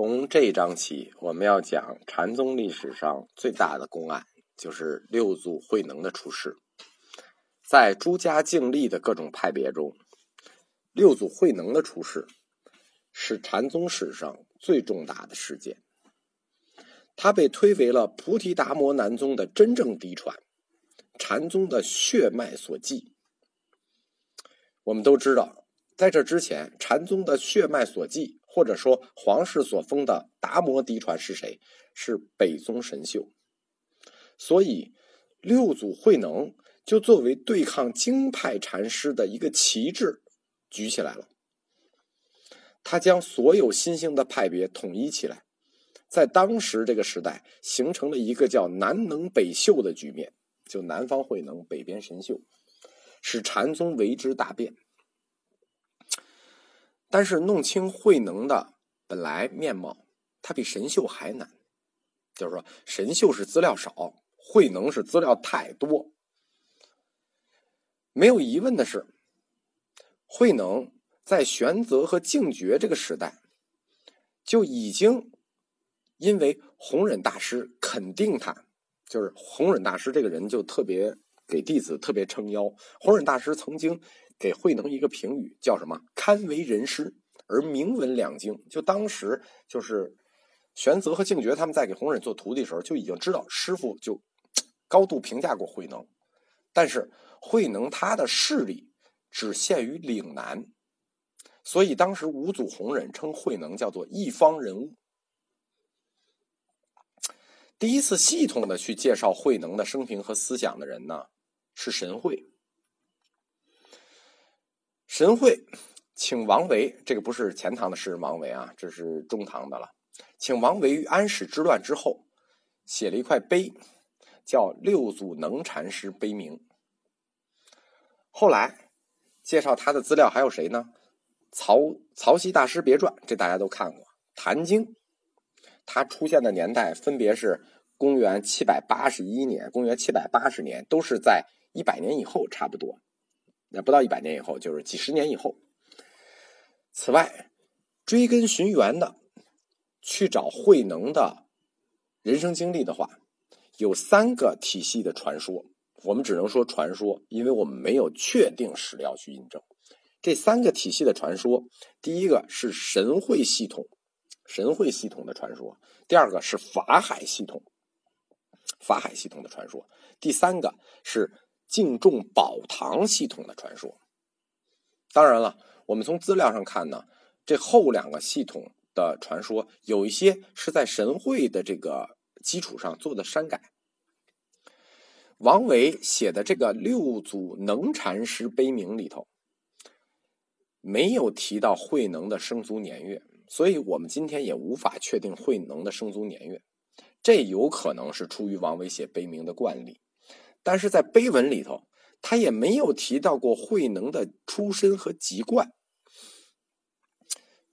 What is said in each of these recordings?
从这一章起，我们要讲禅宗历史上最大的公案，就是六祖慧能的出世。在诸家净立的各种派别中，六祖慧能的出世是禅宗史上最重大的事件。他被推为了菩提达摩南宗的真正嫡传，禅宗的血脉所继。我们都知道，在这之前，禅宗的血脉所继。或者说，皇室所封的达摩嫡传是谁？是北宗神秀。所以，六祖慧能就作为对抗经派禅师的一个旗帜举起来了。他将所有新兴的派别统一起来，在当时这个时代，形成了一个叫“南能北秀”的局面，就南方慧能，北边神秀，使禅宗为之大变。但是弄清慧能的本来面貌，他比神秀还难。就是说，神秀是资料少，慧能是资料太多。没有疑问的是，慧能在玄泽和净觉这个时代，就已经因为弘忍大师肯定他，就是弘忍大师这个人就特别给弟子特别撑腰。弘忍大师曾经。给慧能一个评语，叫什么？堪为人师，而名闻两经。就当时就是玄泽和净觉他们在给弘忍做徒弟的时候，就已经知道师傅就 高度评价过慧能。但是慧能他的势力只限于岭南，所以当时五祖弘忍称慧能叫做一方人物。第一次系统的去介绍慧能的生平和思想的人呢，是神会。神会请王维，这个不是前唐的诗人王维啊，这是中唐的了。请王维于安史之乱之后，写了一块碑，叫《六祖能禅师碑铭》。后来介绍他的资料还有谁呢？曹曹溪大师别传，这大家都看过。《坛经》，他出现的年代分别是公元七百八十一年、公元七百八十年，都是在一百年以后，差不多。那不到一百年以后，就是几十年以后。此外，追根寻源的去找慧能的人生经历的话，有三个体系的传说。我们只能说传说，因为我们没有确定史料去印证这三个体系的传说。第一个是神会系统，神会系统的传说；第二个是法海系统，法海系统的传说；第三个是。敬重宝堂系统的传说，当然了，我们从资料上看呢，这后两个系统的传说有一些是在神会的这个基础上做的删改。王维写的这个六祖能禅师碑铭里头，没有提到慧能的生卒年月，所以我们今天也无法确定慧能的生卒年月，这有可能是出于王维写碑铭的惯例。但是在碑文里头，他也没有提到过慧能的出身和籍贯，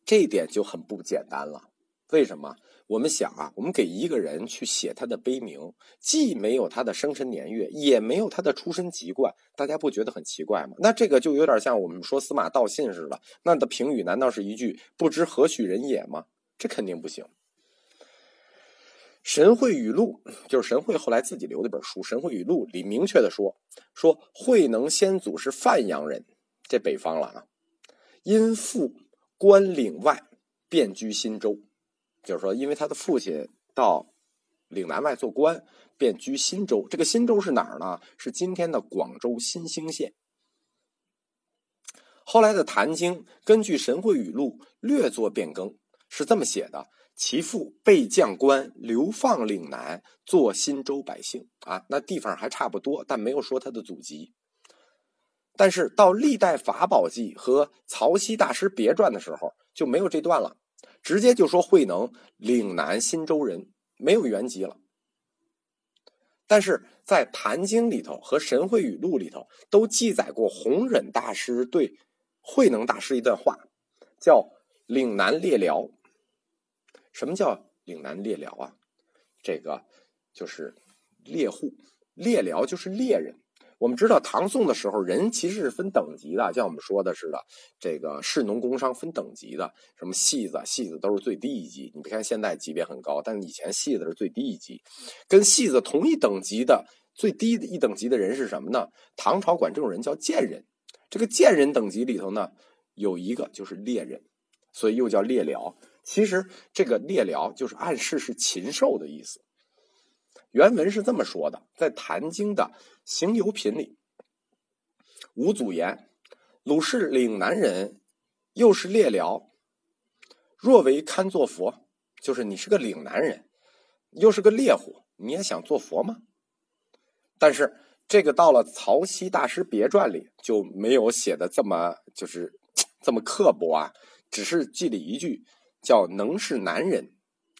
这一点就很不简单了。为什么？我们想啊，我们给一个人去写他的碑铭，既没有他的生辰年月，也没有他的出身籍贯，大家不觉得很奇怪吗？那这个就有点像我们说司马道信似的，那的评语难道是一句“不知何许人也”吗？这肯定不行。《神会语录》就是神会后来自己留的本书，《神会语录》里明确的说，说慧能先祖是范阳人，这北方了啊。因父官岭外，便居新州，就是说，因为他的父亲到岭南外做官，便居新州。这个新州是哪儿呢？是今天的广州新兴县。后来的《坛经》根据《神会语录》略作变更，是这么写的。其父被将官流放岭南，做新州百姓啊，那地方还差不多，但没有说他的祖籍。但是到《历代法宝记》和《曹溪大师别传》的时候，就没有这段了，直接就说慧能岭南新州人，没有原籍了。但是在《坛经》里头和《神会语录》里头，都记载过弘忍大师对慧能大师一段话，叫“岭南列辽”。什么叫岭南猎辽啊？这个就是猎户，猎辽就是猎人。我们知道唐宋的时候，人其实是分等级的，像我们说的似的，这个士农工商分等级的，什么戏子，戏子都是最低一级。你别看现在级别很高，但是以前戏子是最低一级。跟戏子同一等级的最低一等级的人是什么呢？唐朝管这种人叫贱人。这个贱人等级里头呢，有一个就是猎人，所以又叫猎僚。其实这个猎僚就是暗示是禽兽的意思。原文是这么说的，在《坛经》的《行游品》里，五祖言：“鲁氏岭南人，又是猎僚，若为堪作佛，就是你是个岭南人，又是个猎户，你也想做佛吗？”但是这个到了《曹溪大师别传》里就没有写的这么就是 这么刻薄啊，只是记了一句叫“能是男人”。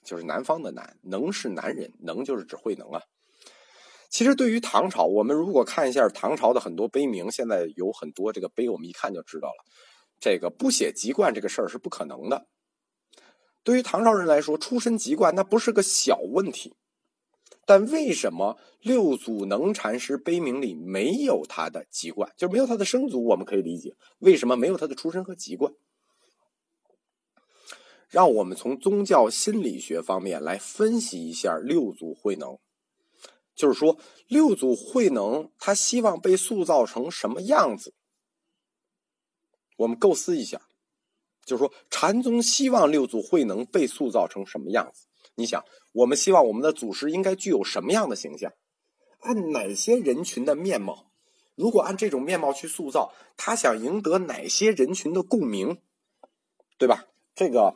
就是南方的南，能是男人，能就是指慧能啊。其实对于唐朝，我们如果看一下唐朝的很多碑铭，现在有很多这个碑，我们一看就知道了，这个不写籍贯这个事儿是不可能的。对于唐朝人来说，出身籍贯那不是个小问题。但为什么六祖能禅师碑铭里没有他的籍贯，就没有他的生卒？我们可以理解为什么没有他的出身和籍贯。让我们从宗教心理学方面来分析一下六祖慧能，就是说六祖慧能他希望被塑造成什么样子？我们构思一下，就是说禅宗希望六祖慧能被塑造成什么样子？你想，我们希望我们的祖师应该具有什么样的形象？按哪些人群的面貌？如果按这种面貌去塑造，他想赢得哪些人群的共鸣？对吧？这个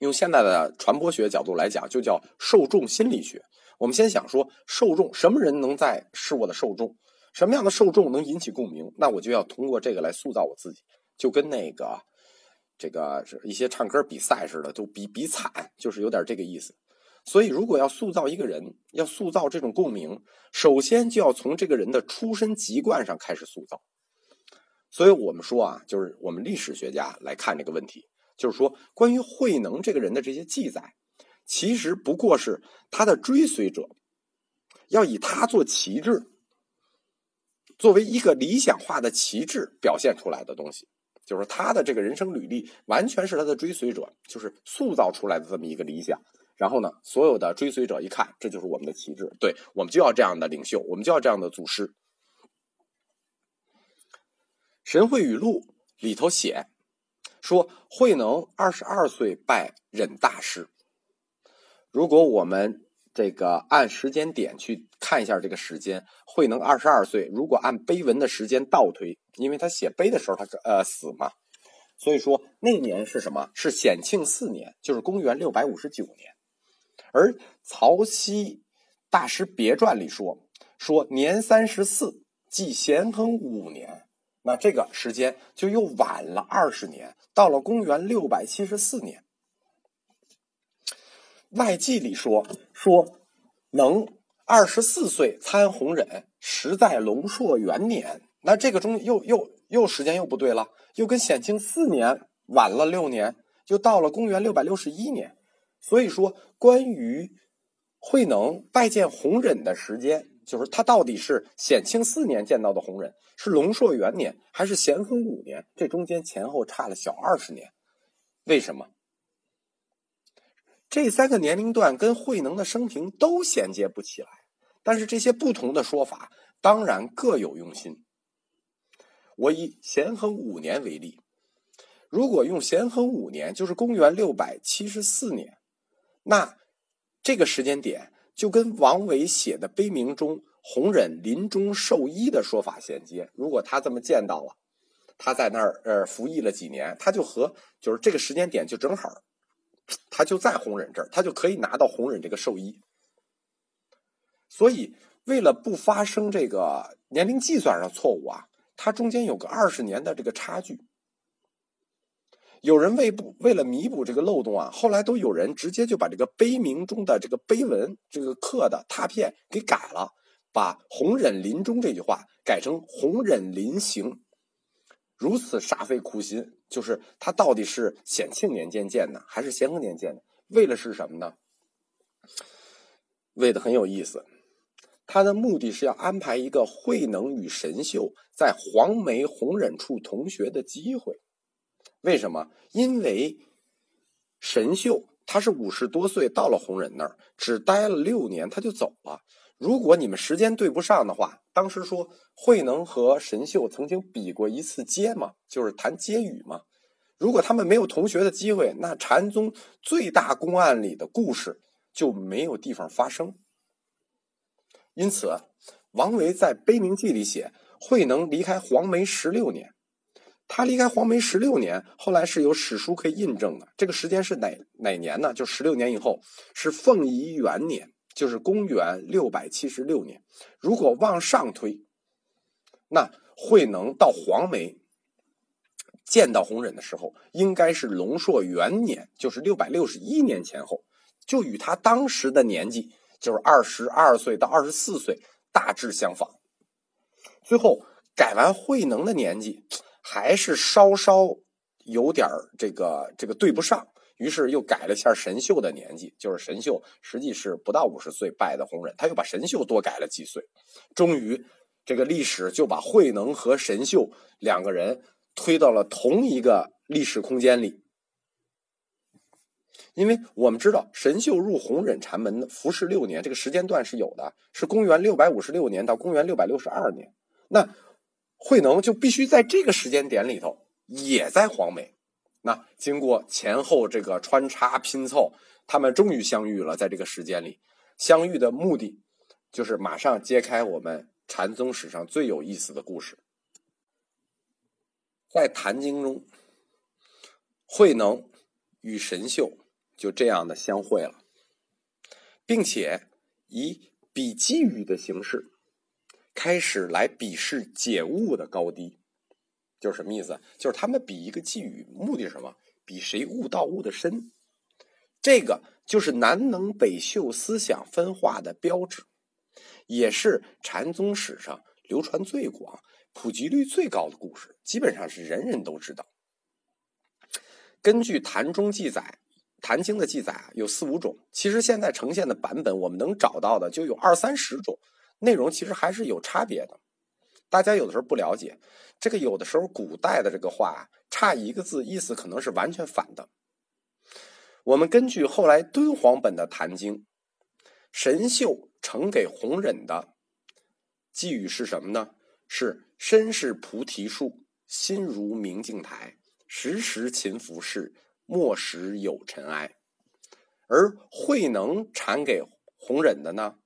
用现在的传播学角度来讲，就叫受众心理学。我们先想说受众，什么人能在是我的受众？什么样的受众能引起共鸣？那我就要通过这个来塑造我自己，就跟那个这个一些唱歌比赛似的，就比比惨，就是有点这个意思。所以，如果要塑造一个人，要塑造这种共鸣，首先就要从这个人的出身籍贯上开始塑造。所以我们说啊，就是我们历史学家来看这个问题。就是说，关于慧能这个人的这些记载，其实不过是他的追随者要以他做旗帜，作为一个理想化的旗帜表现出来的东西。就是他的这个人生履历，完全是他的追随者，就是塑造出来的这么一个理想。然后呢，所有的追随者一看，这就是我们的旗帜，对我们就要这样的领袖，我们就要这样的祖师。《神会语录》里头写。说慧能二十二岁拜忍大师。如果我们这个按时间点去看一下这个时间，慧能二十二岁，如果按碑文的时间倒推，因为他写碑的时候他呃死嘛，所以说那年是什么？是显庆四年，就是公元六百五十九年。而《曹溪大师别传》里说，说年三十四，即咸亨五年。那这个时间就又晚了二十年，到了公元六百七十四年。外记里说说能二十四岁参弘忍，实在龙朔元年。那这个中又又又时间又不对了，又跟显庆四年晚了六年，就到了公元六百六十一年。所以说，关于慧能拜见弘忍的时间。就是他到底是显庆四年见到的弘忍，是龙朔元年，还是咸亨五年？这中间前后差了小二十年，为什么？这三个年龄段跟慧能的生平都衔接不起来。但是这些不同的说法当然各有用心。我以咸亨五年为例，如果用咸亨五年，就是公元六百七十四年，那这个时间点。就跟王维写的碑铭中弘忍临终受衣的说法衔接。如果他这么见到了，他在那儿呃服役了几年，他就和就是这个时间点就正好，他就在弘忍这儿，他就可以拿到弘忍这个寿衣。所以为了不发生这个年龄计算上错误啊，它中间有个二十年的这个差距。有人为不为了弥补这个漏洞啊，后来都有人直接就把这个碑铭中的这个碑文这个刻的拓片给改了，把“弘忍临终”这句话改成“弘忍临行”，如此煞费苦心。就是他到底是显庆年间建的，还是咸丰年间的？为了是什么呢？为的很有意思。他的目的是要安排一个慧能与神秀在黄梅弘忍处同学的机会。为什么？因为神秀他是五十多岁到了弘忍那儿，只待了六年他就走了。如果你们时间对不上的话，当时说慧能和神秀曾经比过一次接嘛，就是谈接语嘛。如果他们没有同学的机会，那禅宗最大公案里的故事就没有地方发生。因此，王维在《悲鸣记》里写，慧能离开黄梅十六年。他离开黄梅十六年，后来是有史书可以印证的。这个时间是哪哪年呢？就十六年以后，是凤仪元年，就是公元六百七十六年。如果往上推，那慧能到黄梅。见到弘忍的时候，应该是龙朔元年，就是六百六十一年前后，就与他当时的年纪，就是二十二岁到二十四岁，大致相仿。最后改完慧能的年纪，还是稍稍有点这个这个对不上，于是又改了一下神秀的年纪，就是神秀实际是不到五十岁拜的弘忍，他又把神秀多改了几岁，终于这个历史就把慧能和神秀两个人。推到了同一个历史空间里，因为我们知道神秀入弘忍禅门服侍六年，这个时间段是有的，是公元六百五十六年到公元六百六十二年。那慧能就必须在这个时间点里头也在黄梅。那经过前后这个穿插拼凑，他们终于相遇了。在这个时间里相遇的目的，就是马上揭开我们禅宗史上最有意思的故事。在《坛经》中，慧能与神秀就这样的相会了，并且以比寄语的形式开始来比试解悟的高低。就是什么意思？就是他们比一个寄语，目的是什么？比谁悟道悟的深。这个就是南能北秀思想分化的标志，也是禅宗史上流传最广。普及率最高的故事，基本上是人人都知道。根据坛中记载，《坛经》的记载啊，有四五种。其实现在呈现的版本，我们能找到的就有二三十种，内容其实还是有差别的。大家有的时候不了解，这个有的时候古代的这个话差一个字，意思可能是完全反的。我们根据后来敦煌本的《坛经》，神秀呈给弘忍的寄语是什么呢？是身是菩提树，心如明镜台，时时勤拂拭，莫使有尘埃。而慧能传给弘忍的呢，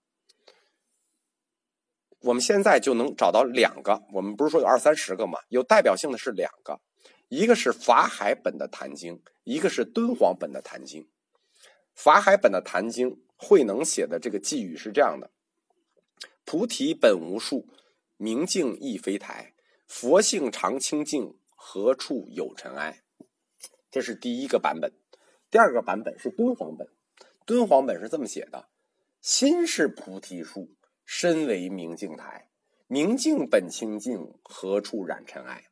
我们现在就能找到两个。我们不是说有二三十个吗？有代表性的是两个，一个是法海本的《坛经》，一个是敦煌本的《坛经》。法海本的《坛经》，慧能写的这个寄语是这样的：菩提本无树。明镜亦非台，佛性常清净，何处有尘埃？这是第一个版本。第二个版本是敦煌本。敦煌本是这么写的：心是菩提树，身为明镜台。明镜本清净，何处染尘埃？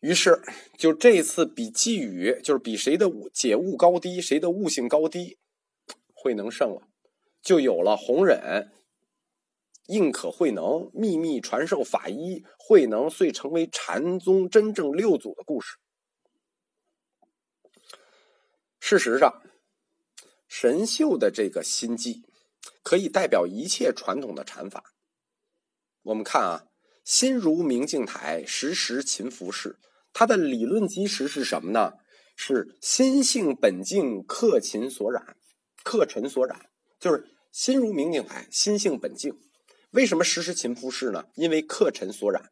于是，就这次比寄语，就是比谁的解悟高低，谁的悟性高低，慧能胜了，就有了弘忍。应可慧能秘密传授法医，慧能遂成为禅宗真正六祖的故事。事实上，神秀的这个心计可以代表一切传统的禅法。我们看啊，心如明镜台，时时勤拂拭。它的理论基石是什么呢？是心性本净，客尘所染，客尘所染，就是心如明镜台，心性本净。为什么时时勤拂拭呢？因为客尘所染。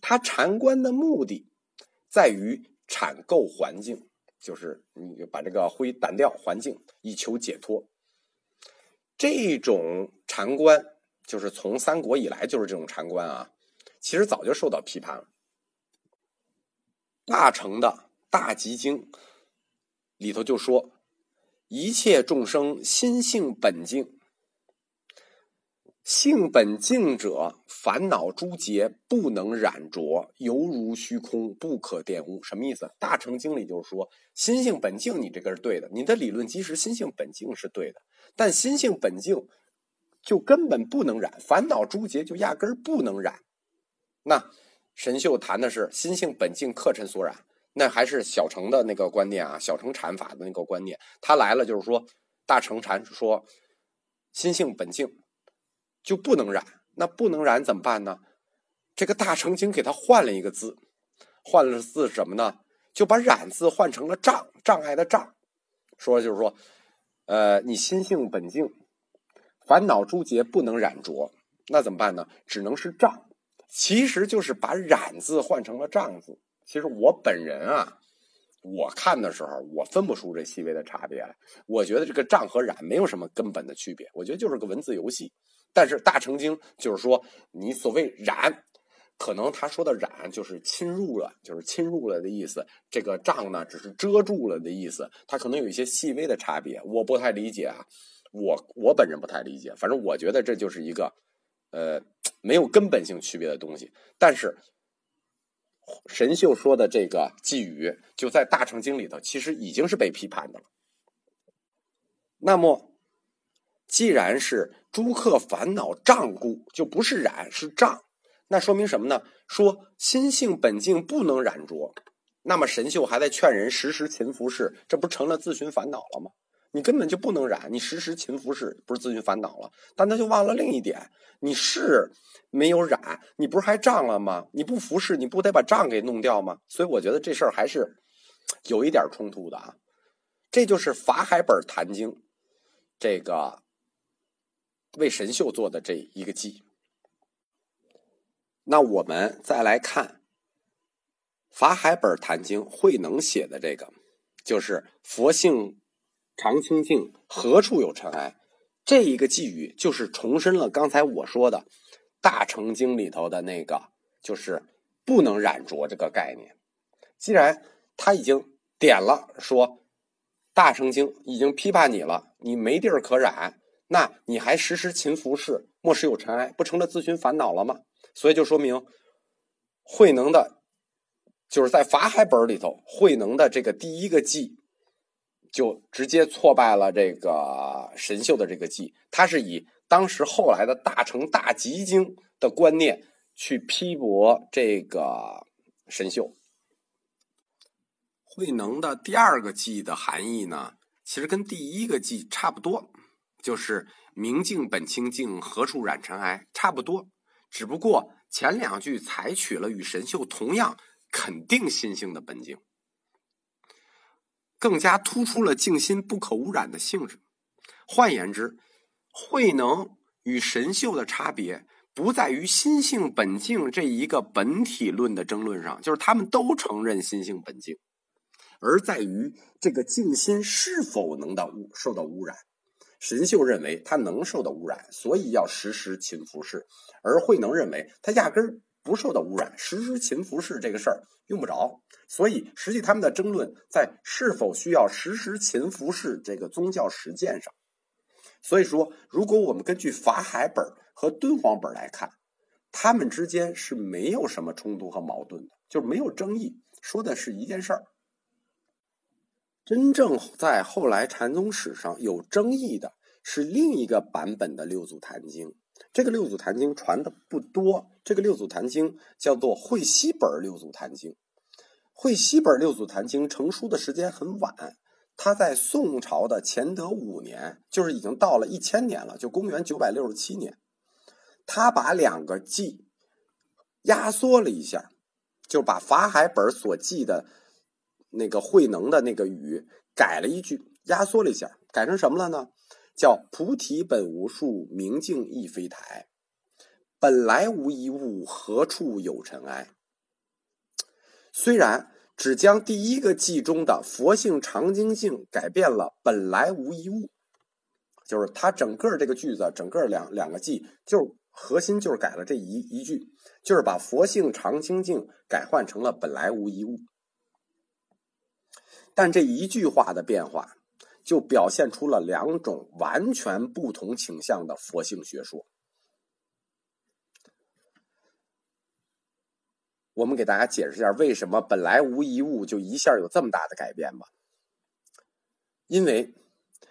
他禅观的目的在于产垢环境，就是你把这个灰掸掉，环境以求解脱。这种禅观就是从三国以来就是这种禅观啊，其实早就受到批判了。大成的大集经里头就说：一切众生心性本净。性本净者，烦恼诸结不能染着，犹如虚空，不可玷污。什么意思？大乘经里就是说，心性本净，你这个是对的，你的理论基石心性本净是对的，但心性本净就根本不能染，烦恼诸结就压根儿不能染。那神秀谈的是心性本净，客尘所染，那还是小乘的那个观念啊，小乘禅法的那个观念。他来了就是说，大乘禅说心性本净。就不能染，那不能染怎么办呢？这个大乘经给他换了一个字，换了字什么呢？就把染字换成了障，障碍的障。说就是说，呃，你心性本静，烦恼诸结不能染着，那怎么办呢？只能是障，其实就是把染字换成了障字。其实我本人啊，我看的时候，我分不出这细微的差别来。我觉得这个障和染没有什么根本的区别，我觉得就是个文字游戏。但是大乘经就是说，你所谓染，可能他说的染就是侵入了，就是侵入了的意思。这个障呢，只是遮住了的意思。它可能有一些细微的差别，我不太理解啊。我我本人不太理解，反正我觉得这就是一个，呃，没有根本性区别的东西。但是神秀说的这个寄语，就在大乘经里头，其实已经是被批判的了。那么。既然是诸客烦恼障故，就不是染是障，那说明什么呢？说心性本净不能染着，那么神秀还在劝人时时勤拂拭，这不成了自寻烦恼了吗？你根本就不能染，你时时勤拂拭，不是自寻烦恼了？但他就忘了另一点，你是没有染，你不是还障了吗？你不服侍，你不得把障给弄掉吗？所以我觉得这事儿还是有一点冲突的啊。这就是法海本坛经这个。为神秀做的这一个记，那我们再来看《法海本坛经》慧能写的这个，就是“佛性常清净，何处有尘埃”这一个寄语，就是重申了刚才我说的《大乘经》里头的那个，就是不能染着这个概念。既然他已经点了，说《大乘经》已经批判你了，你没地儿可染。那你还时时勤拂拭，莫使有尘埃，不成了自寻烦恼了吗？所以就说明慧能的，就是在法海本里头，慧能的这个第一个计，就直接挫败了这个神秀的这个计。他是以当时后来的大乘大集经的观念去批驳这个神秀。慧能的第二个计的含义呢，其实跟第一个计差不多。就是明镜本清净，何处染尘埃？差不多，只不过前两句采取了与神秀同样肯定心性的本境，更加突出了静心不可污染的性质。换言之，慧能与神秀的差别不在于心性本净这一个本体论的争论上，就是他们都承认心性本净，而在于这个静心是否能到污受到污染。神秀认为他能受到污染，所以要时时勤拂拭；而慧能认为他压根儿不受到污染，时时勤拂拭这个事儿用不着。所以，实际他们的争论在是否需要时时勤拂拭这个宗教实践上。所以说，如果我们根据法海本和敦煌本来看，他们之间是没有什么冲突和矛盾的，就是没有争议，说的是一件事儿。真正在后来禅宗史上有争议的是另一个版本的《六祖坛经》。这个《六祖坛经》传的不多。这个《六祖坛经》叫做会西本《六祖坛经》。会西本《六祖坛经》成书的时间很晚，它在宋朝的乾德五年，就是已经到了一千年了，就公元九百六十七年。他把两个记压缩了一下，就把法海本所记的。那个慧能的那个语改了一句，压缩了一下，改成什么了呢？叫“菩提本无树，明镜亦非台，本来无一物，何处有尘埃。”虽然只将第一个偈中的“佛性常清净”改变了，“本来无一物”，就是它整个这个句子，整个两两个偈，就核心就是改了这一一句，就是把“佛性常清净”改换成了“本来无一物”。但这一句话的变化，就表现出了两种完全不同倾向的佛性学说。我们给大家解释一下，为什么本来无一物就一下有这么大的改变吧？因为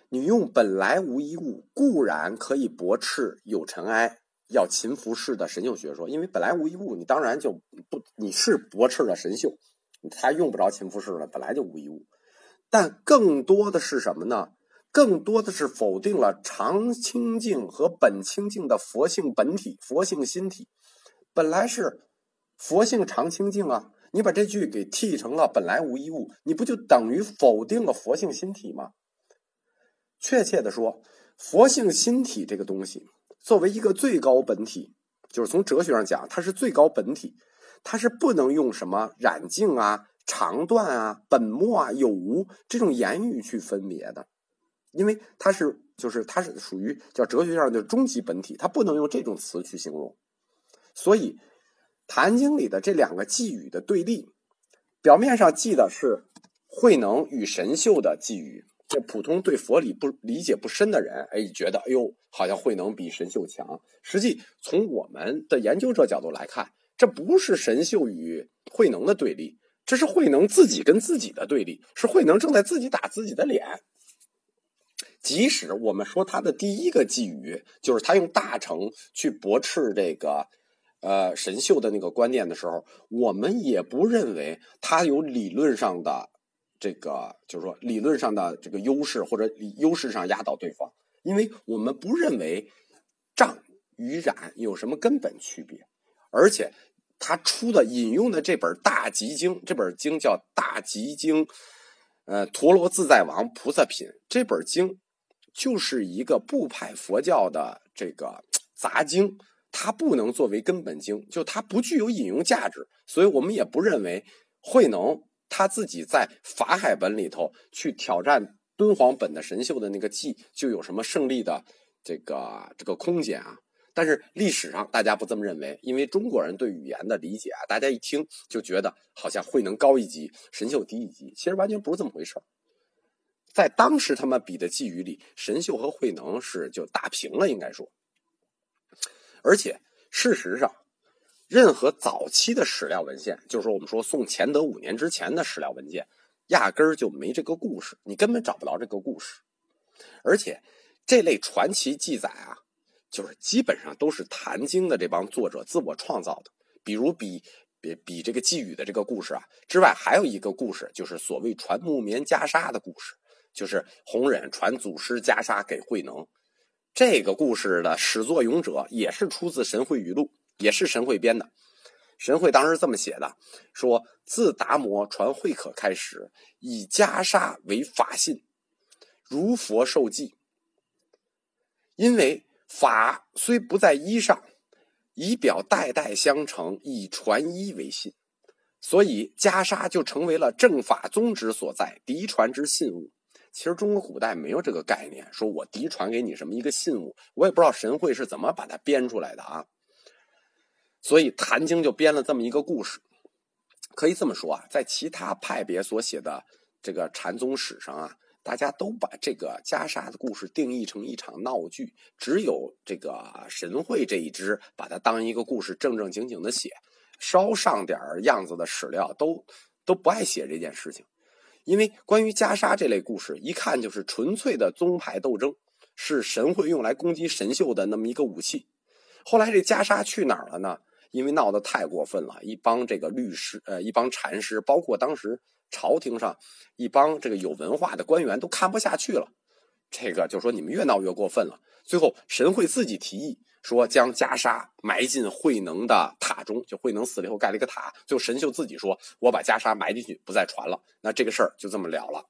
你用“本来无一物”固然可以驳斥有尘埃要勤拂拭的神秀学说，因为本来无一物，你当然就不你是驳斥了神秀，他用不着勤拂拭了，本来就无一物。但更多的是什么呢？更多的是否定了常清净和本清净的佛性本体、佛性心体，本来是佛性常清净啊。你把这句给替成了本来无一物，你不就等于否定了佛性心体吗？确切的说，佛性心体这个东西，作为一个最高本体，就是从哲学上讲，它是最高本体，它是不能用什么染净啊、长断啊、本末啊、有无这种言语去分别的，因为它是就是它是属于叫哲学上的终极本体，它不能用这种词去形容，所以。《坛经》里的这两个寄语的对立，表面上记的是慧能与神秀的寄语。这普通对佛理不理解不深的人，哎，觉得哎呦，好像慧能比神秀强。实际从我们的研究者角度来看，这不是神秀与慧能的对立，这是慧能自己跟自己的对立，是慧能正在自己打自己的脸。即使我们说他的第一个寄语，就是他用大成去驳斥这个。呃，神秀的那个观念的时候，我们也不认为他有理论上的这个，就是说理论上的这个优势或者优势上压倒对方，因为我们不认为障与染有什么根本区别，而且他出的引用的这本《大集经》，这本经叫《大集经》，呃，陀罗自在王菩萨品这本经就是一个不派佛教的这个杂经。它不能作为根本经，就它不具有引用价值，所以我们也不认为慧能他自己在法海本里头去挑战敦煌本的神秀的那个记就有什么胜利的这个这个空间啊。但是历史上大家不这么认为，因为中国人对语言的理解啊，大家一听就觉得好像慧能高一级，神秀低一级，其实完全不是这么回事在当时他们比的寄语里，神秀和慧能是就打平了，应该说。而且，事实上，任何早期的史料文献，就是说我们说宋乾德五年之前的史料文件，压根儿就没这个故事，你根本找不到这个故事。而且，这类传奇记载啊，就是基本上都是《坛经》的这帮作者自我创造的。比如比比比这个寄语的这个故事啊之外，还有一个故事，就是所谓传木棉袈裟的故事，就是弘忍传祖师袈裟给慧能。这个故事的始作俑者也是出自《神会语录》，也是神会编的。神会当时这么写的：说自达摩传慧可开始，以袈裟为法信，如佛受记。因为法虽不在衣上，以表代代相承，以传衣为信，所以袈裟就成为了正法宗旨所在，嫡传之信物。其实中国古代没有这个概念，说我嫡传给你什么一个信物，我也不知道神会是怎么把它编出来的啊。所以《坛经》就编了这么一个故事。可以这么说啊，在其他派别所写的这个禅宗史上啊，大家都把这个袈裟的故事定义成一场闹剧，只有这个神会这一支把它当一个故事正正经经的写，稍上点样子的史料都都不爱写这件事情。因为关于袈裟这类故事，一看就是纯粹的宗派斗争，是神会用来攻击神秀的那么一个武器。后来这袈裟去哪儿了呢？因为闹得太过分了，一帮这个律师、呃，一帮禅师，包括当时朝廷上一帮这个有文化的官员都看不下去了。这个就说你们越闹越过分了。最后神会自己提议。说将袈裟埋进慧能的塔中，就慧能死了以后盖了一个塔。最后神秀自己说：“我把袈裟埋进去，不再传了。”那这个事儿就这么了了。